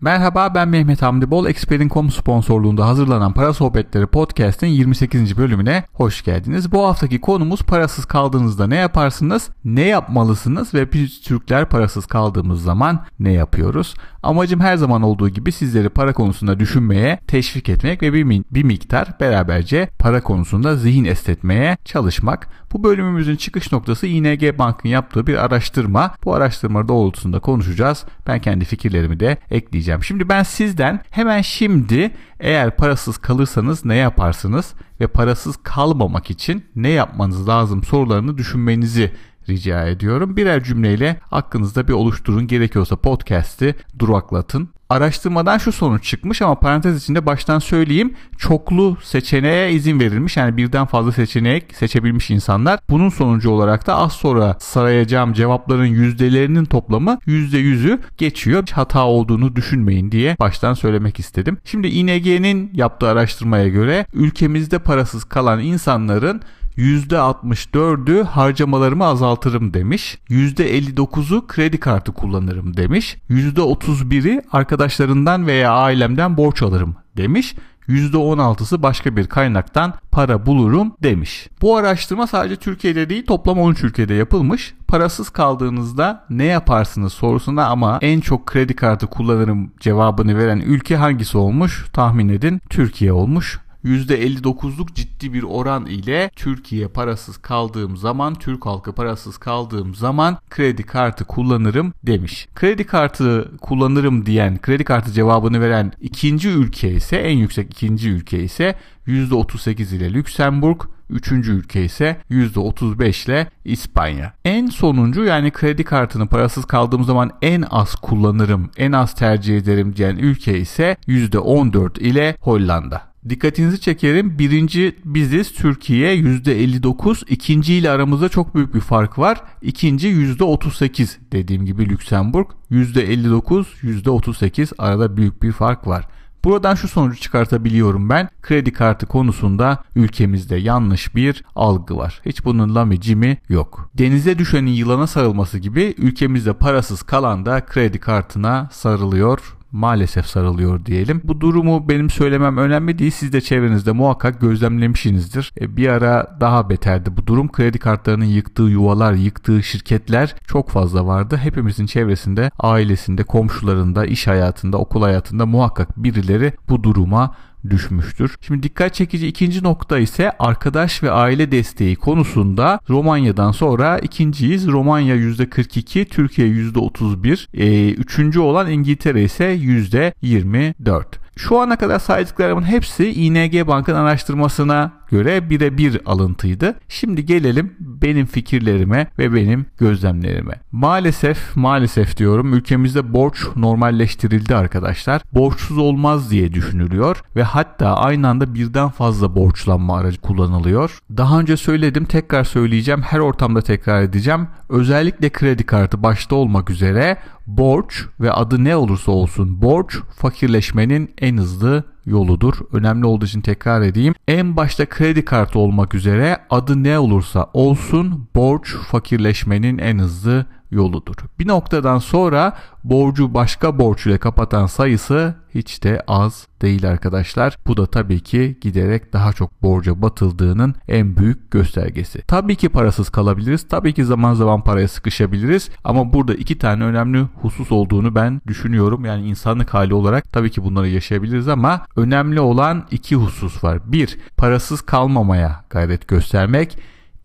Merhaba ben Mehmet Hamdi Bol. Experin.com sponsorluğunda hazırlanan Para Sohbetleri Podcast'in 28. bölümüne hoş geldiniz. Bu haftaki konumuz parasız kaldığınızda ne yaparsınız, ne yapmalısınız ve biz Türkler parasız kaldığımız zaman ne yapıyoruz? Amacım her zaman olduğu gibi sizleri para konusunda düşünmeye teşvik etmek ve bir, bir miktar beraberce para konusunda zihin estetmeye çalışmak. Bu bölümümüzün çıkış noktası ING Bank'ın yaptığı bir araştırma. Bu araştırma doğrultusunda konuşacağız. Ben kendi fikirlerimi de ekleyeceğim. Şimdi ben sizden hemen şimdi eğer parasız kalırsanız ne yaparsınız? Ve parasız kalmamak için ne yapmanız lazım sorularını düşünmenizi rica ediyorum. Birer cümleyle aklınızda bir oluşturun. Gerekiyorsa podcast'i duraklatın. Araştırmadan şu sonuç çıkmış ama parantez içinde baştan söyleyeyim. Çoklu seçeneğe izin verilmiş. Yani birden fazla seçenek seçebilmiş insanlar. Bunun sonucu olarak da az sonra sarayacağım cevapların yüzdelerinin toplamı %100'ü geçiyor. Hata olduğunu düşünmeyin diye baştan söylemek istedim. Şimdi ING'nin yaptığı araştırmaya göre ülkemizde parasız kalan insanların %64'ü harcamalarımı azaltırım demiş. %59'u kredi kartı kullanırım demiş. %31'i arkadaşlarından veya ailemden borç alırım demiş. %16'sı başka bir kaynaktan para bulurum demiş. Bu araştırma sadece Türkiye'de değil toplam 13 ülkede yapılmış. Parasız kaldığınızda ne yaparsınız sorusuna ama en çok kredi kartı kullanırım cevabını veren ülke hangisi olmuş? Tahmin edin. Türkiye olmuş. %59'luk ciddi bir oran ile Türkiye parasız kaldığım zaman, Türk halkı parasız kaldığım zaman kredi kartı kullanırım demiş. Kredi kartı kullanırım diyen, kredi kartı cevabını veren ikinci ülke ise, en yüksek ikinci ülke ise %38 ile Lüksemburg, Üçüncü ülke ise %35 ile İspanya. En sonuncu yani kredi kartını parasız kaldığım zaman en az kullanırım, en az tercih ederim diyen ülke ise %14 ile Hollanda. Dikkatinizi çekerim. Birinci biziz Türkiye %59. İkinci ile aramızda çok büyük bir fark var. İkinci %38 dediğim gibi Lüksemburg. %59, %38 arada büyük bir fark var. Buradan şu sonucu çıkartabiliyorum ben. Kredi kartı konusunda ülkemizde yanlış bir algı var. Hiç bunun lamicimi yok. Denize düşenin yılana sarılması gibi ülkemizde parasız kalan da kredi kartına sarılıyor maalesef sarılıyor diyelim. Bu durumu benim söylemem önemli değil. Siz de çevrenizde muhakkak gözlemlemişsinizdir. E, bir ara daha beterdi bu durum. Kredi kartlarının yıktığı yuvalar, yıktığı şirketler çok fazla vardı. Hepimizin çevresinde, ailesinde, komşularında, iş hayatında, okul hayatında muhakkak birileri bu duruma düşmüştür. Şimdi dikkat çekici ikinci nokta ise arkadaş ve aile desteği konusunda Romanya'dan sonra ikinciyiz. Romanya %42, Türkiye %31, e, üçüncü olan İngiltere ise %24. Şu ana kadar saydıklarımın hepsi ING Bank'ın araştırmasına göre birebir alıntıydı. Şimdi gelelim benim fikirlerime ve benim gözlemlerime. Maalesef maalesef diyorum ülkemizde borç normalleştirildi arkadaşlar. Borçsuz olmaz diye düşünülüyor ve hatta aynı anda birden fazla borçlanma aracı kullanılıyor. Daha önce söyledim tekrar söyleyeceğim her ortamda tekrar edeceğim. Özellikle kredi kartı başta olmak üzere borç ve adı ne olursa olsun borç fakirleşmenin en hızlı yoludur. Önemli olduğu için tekrar edeyim. En başta kredi kartı olmak üzere adı ne olursa olsun borç fakirleşmenin en hızlı yoludur. Bir noktadan sonra borcu başka borç ile kapatan sayısı hiç de az değil arkadaşlar. Bu da tabii ki giderek daha çok borca batıldığının en büyük göstergesi. Tabii ki parasız kalabiliriz. Tabii ki zaman zaman paraya sıkışabiliriz. Ama burada iki tane önemli husus olduğunu ben düşünüyorum. Yani insanlık hali olarak tabii ki bunları yaşayabiliriz ama önemli olan iki husus var. Bir, parasız kalmamaya gayret göstermek.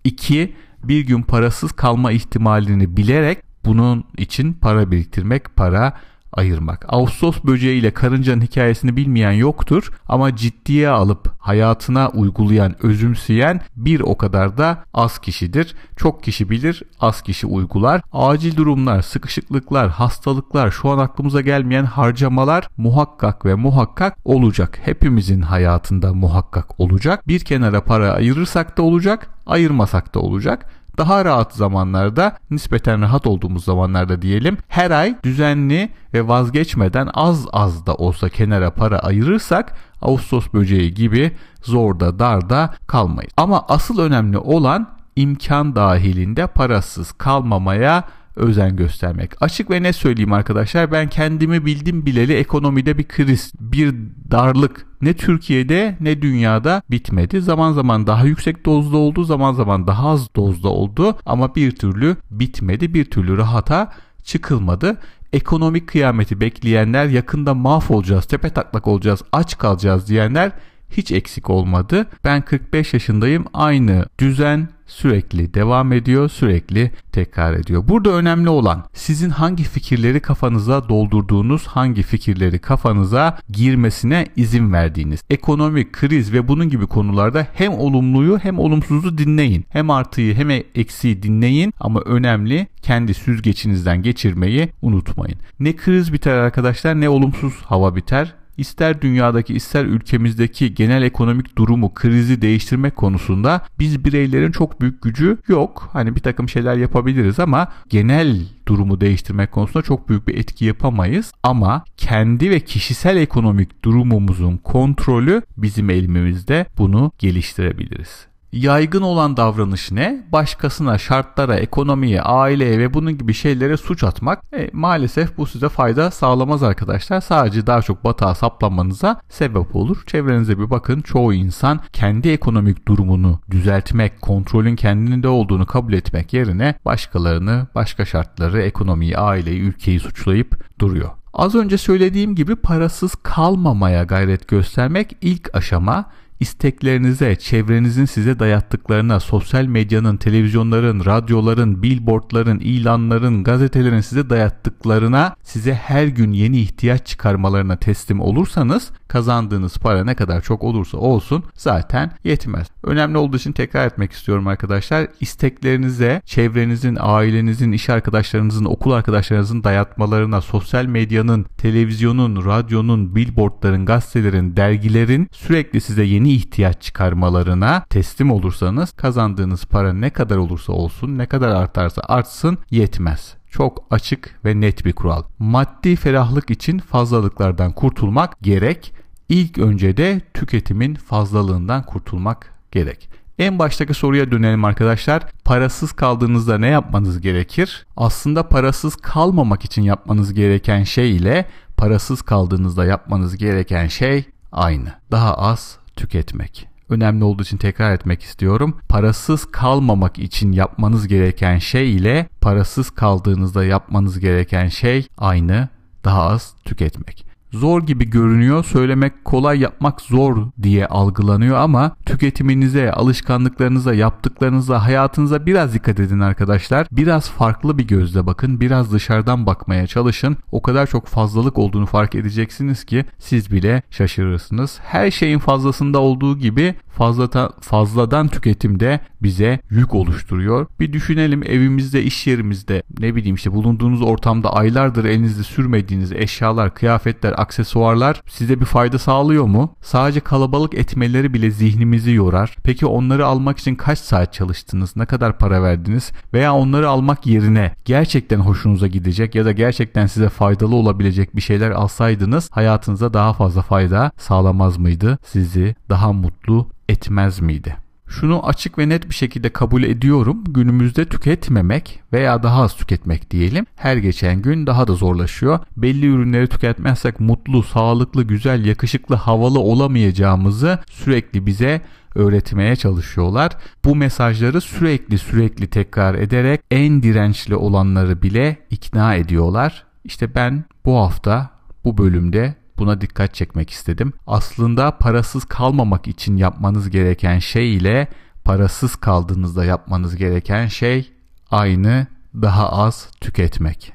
İki, bir gün parasız kalma ihtimalini bilerek bunun için para biriktirmek, para ayırmak. Ağustos böceği ile karıncanın hikayesini bilmeyen yoktur ama ciddiye alıp hayatına uygulayan, özümseyen bir o kadar da az kişidir. Çok kişi bilir, az kişi uygular. Acil durumlar, sıkışıklıklar, hastalıklar, şu an aklımıza gelmeyen harcamalar muhakkak ve muhakkak olacak. Hepimizin hayatında muhakkak olacak. Bir kenara para ayırırsak da olacak, ayırmasak da olacak daha rahat zamanlarda nispeten rahat olduğumuz zamanlarda diyelim her ay düzenli ve vazgeçmeden az az da olsa kenara para ayırırsak Ağustos böceği gibi zorda darda kalmayız. Ama asıl önemli olan imkan dahilinde parasız kalmamaya özen göstermek. Açık ve ne söyleyeyim arkadaşlar ben kendimi bildim bileli ekonomide bir kriz, bir darlık ne Türkiye'de ne dünyada bitmedi. Zaman zaman daha yüksek dozda oldu, zaman zaman daha az dozda oldu ama bir türlü bitmedi, bir türlü rahata çıkılmadı. Ekonomik kıyameti bekleyenler yakında mahvolacağız, tepe taklak olacağız, aç kalacağız diyenler hiç eksik olmadı. Ben 45 yaşındayım. Aynı düzen sürekli devam ediyor, sürekli tekrar ediyor. Burada önemli olan sizin hangi fikirleri kafanıza doldurduğunuz, hangi fikirleri kafanıza girmesine izin verdiğiniz. Ekonomik kriz ve bunun gibi konularda hem olumluyu hem olumsuzu dinleyin. Hem artıyı hem eksiği dinleyin ama önemli kendi süzgeçinizden geçirmeyi unutmayın. Ne kriz biter arkadaşlar ne olumsuz hava biter ister dünyadaki ister ülkemizdeki genel ekonomik durumu, krizi değiştirmek konusunda biz bireylerin çok büyük gücü yok. Hani bir takım şeyler yapabiliriz ama genel durumu değiştirmek konusunda çok büyük bir etki yapamayız. Ama kendi ve kişisel ekonomik durumumuzun kontrolü bizim elimizde bunu geliştirebiliriz yaygın olan davranış ne? Başkasına, şartlara, ekonomiye, aileye ve bunun gibi şeylere suç atmak. E, maalesef bu size fayda sağlamaz arkadaşlar. Sadece daha çok batağa saplanmanıza sebep olur. Çevrenize bir bakın. Çoğu insan kendi ekonomik durumunu düzeltmek, kontrolün kendinde olduğunu kabul etmek yerine başkalarını, başka şartları, ekonomiyi, aileyi, ülkeyi suçlayıp duruyor. Az önce söylediğim gibi parasız kalmamaya gayret göstermek ilk aşama isteklerinize, çevrenizin size dayattıklarına, sosyal medyanın, televizyonların, radyoların, billboardların, ilanların, gazetelerin size dayattıklarına, size her gün yeni ihtiyaç çıkarmalarına teslim olursanız kazandığınız para ne kadar çok olursa olsun zaten yetmez. Önemli olduğu için tekrar etmek istiyorum arkadaşlar. İsteklerinize, çevrenizin, ailenizin, iş arkadaşlarınızın, okul arkadaşlarınızın dayatmalarına, sosyal medyanın, televizyonun, radyonun, billboardların, gazetelerin, dergilerin sürekli size yeni ihtiyaç çıkarmalarına teslim olursanız kazandığınız para ne kadar olursa olsun, ne kadar artarsa artsın yetmez. Çok açık ve net bir kural. Maddi ferahlık için fazlalıklardan kurtulmak gerek. İlk önce de tüketimin fazlalığından kurtulmak gerek. En baştaki soruya dönelim arkadaşlar. Parasız kaldığınızda ne yapmanız gerekir? Aslında parasız kalmamak için yapmanız gereken şey ile parasız kaldığınızda yapmanız gereken şey aynı. Daha az tüketmek. Önemli olduğu için tekrar etmek istiyorum. Parasız kalmamak için yapmanız gereken şey ile parasız kaldığınızda yapmanız gereken şey aynı. Daha az tüketmek zor gibi görünüyor. Söylemek kolay yapmak zor diye algılanıyor ama tüketiminize, alışkanlıklarınıza, yaptıklarınıza, hayatınıza biraz dikkat edin arkadaşlar. Biraz farklı bir gözle bakın. Biraz dışarıdan bakmaya çalışın. O kadar çok fazlalık olduğunu fark edeceksiniz ki siz bile şaşırırsınız. Her şeyin fazlasında olduğu gibi fazlata, fazladan tüketim de bize yük oluşturuyor. Bir düşünelim evimizde, iş yerimizde, ne bileyim işte bulunduğunuz ortamda aylardır elinizde sürmediğiniz eşyalar, kıyafetler, aksesuarlar size bir fayda sağlıyor mu? Sadece kalabalık etmeleri bile zihnimizi yorar. Peki onları almak için kaç saat çalıştınız? Ne kadar para verdiniz? Veya onları almak yerine gerçekten hoşunuza gidecek ya da gerçekten size faydalı olabilecek bir şeyler alsaydınız hayatınıza daha fazla fayda sağlamaz mıydı? Sizi daha mutlu etmez miydi? Şunu açık ve net bir şekilde kabul ediyorum. Günümüzde tüketmemek veya daha az tüketmek diyelim her geçen gün daha da zorlaşıyor. Belli ürünleri tüketmezsek mutlu, sağlıklı, güzel, yakışıklı, havalı olamayacağımızı sürekli bize öğretmeye çalışıyorlar. Bu mesajları sürekli sürekli tekrar ederek en dirençli olanları bile ikna ediyorlar. İşte ben bu hafta bu bölümde Buna dikkat çekmek istedim. Aslında parasız kalmamak için yapmanız gereken şey ile parasız kaldığınızda yapmanız gereken şey aynı daha az tüketmek.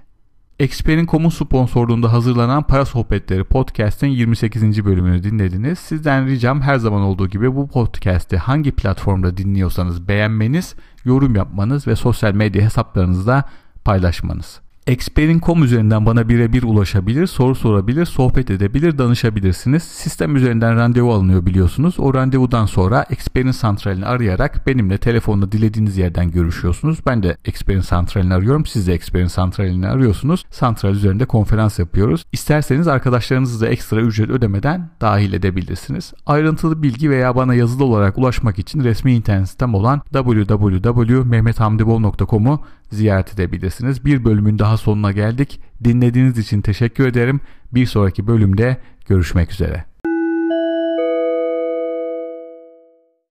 Expert'in.com'un sponsorluğunda hazırlanan Para Sohbetleri Podcast'in 28. bölümünü dinlediniz. Sizden ricam her zaman olduğu gibi bu podcast'i hangi platformda dinliyorsanız beğenmeniz, yorum yapmanız ve sosyal medya hesaplarınızda paylaşmanız. Experin.com üzerinden bana birebir ulaşabilir, soru sorabilir, sohbet edebilir, danışabilirsiniz. Sistem üzerinden randevu alınıyor biliyorsunuz. O randevudan sonra Experin santralini arayarak benimle telefonda dilediğiniz yerden görüşüyorsunuz. Ben de Experin santralini arıyorum. Siz de Experin santralini arıyorsunuz. Santral üzerinde konferans yapıyoruz. İsterseniz arkadaşlarınızı da ekstra ücret ödemeden dahil edebilirsiniz. Ayrıntılı bilgi veya bana yazılı olarak ulaşmak için resmi internet sitem olan www.mehmethamdibol.com'u ziyaret edebilirsiniz. Bir bölümün daha sonuna geldik. Dinlediğiniz için teşekkür ederim. Bir sonraki bölümde görüşmek üzere.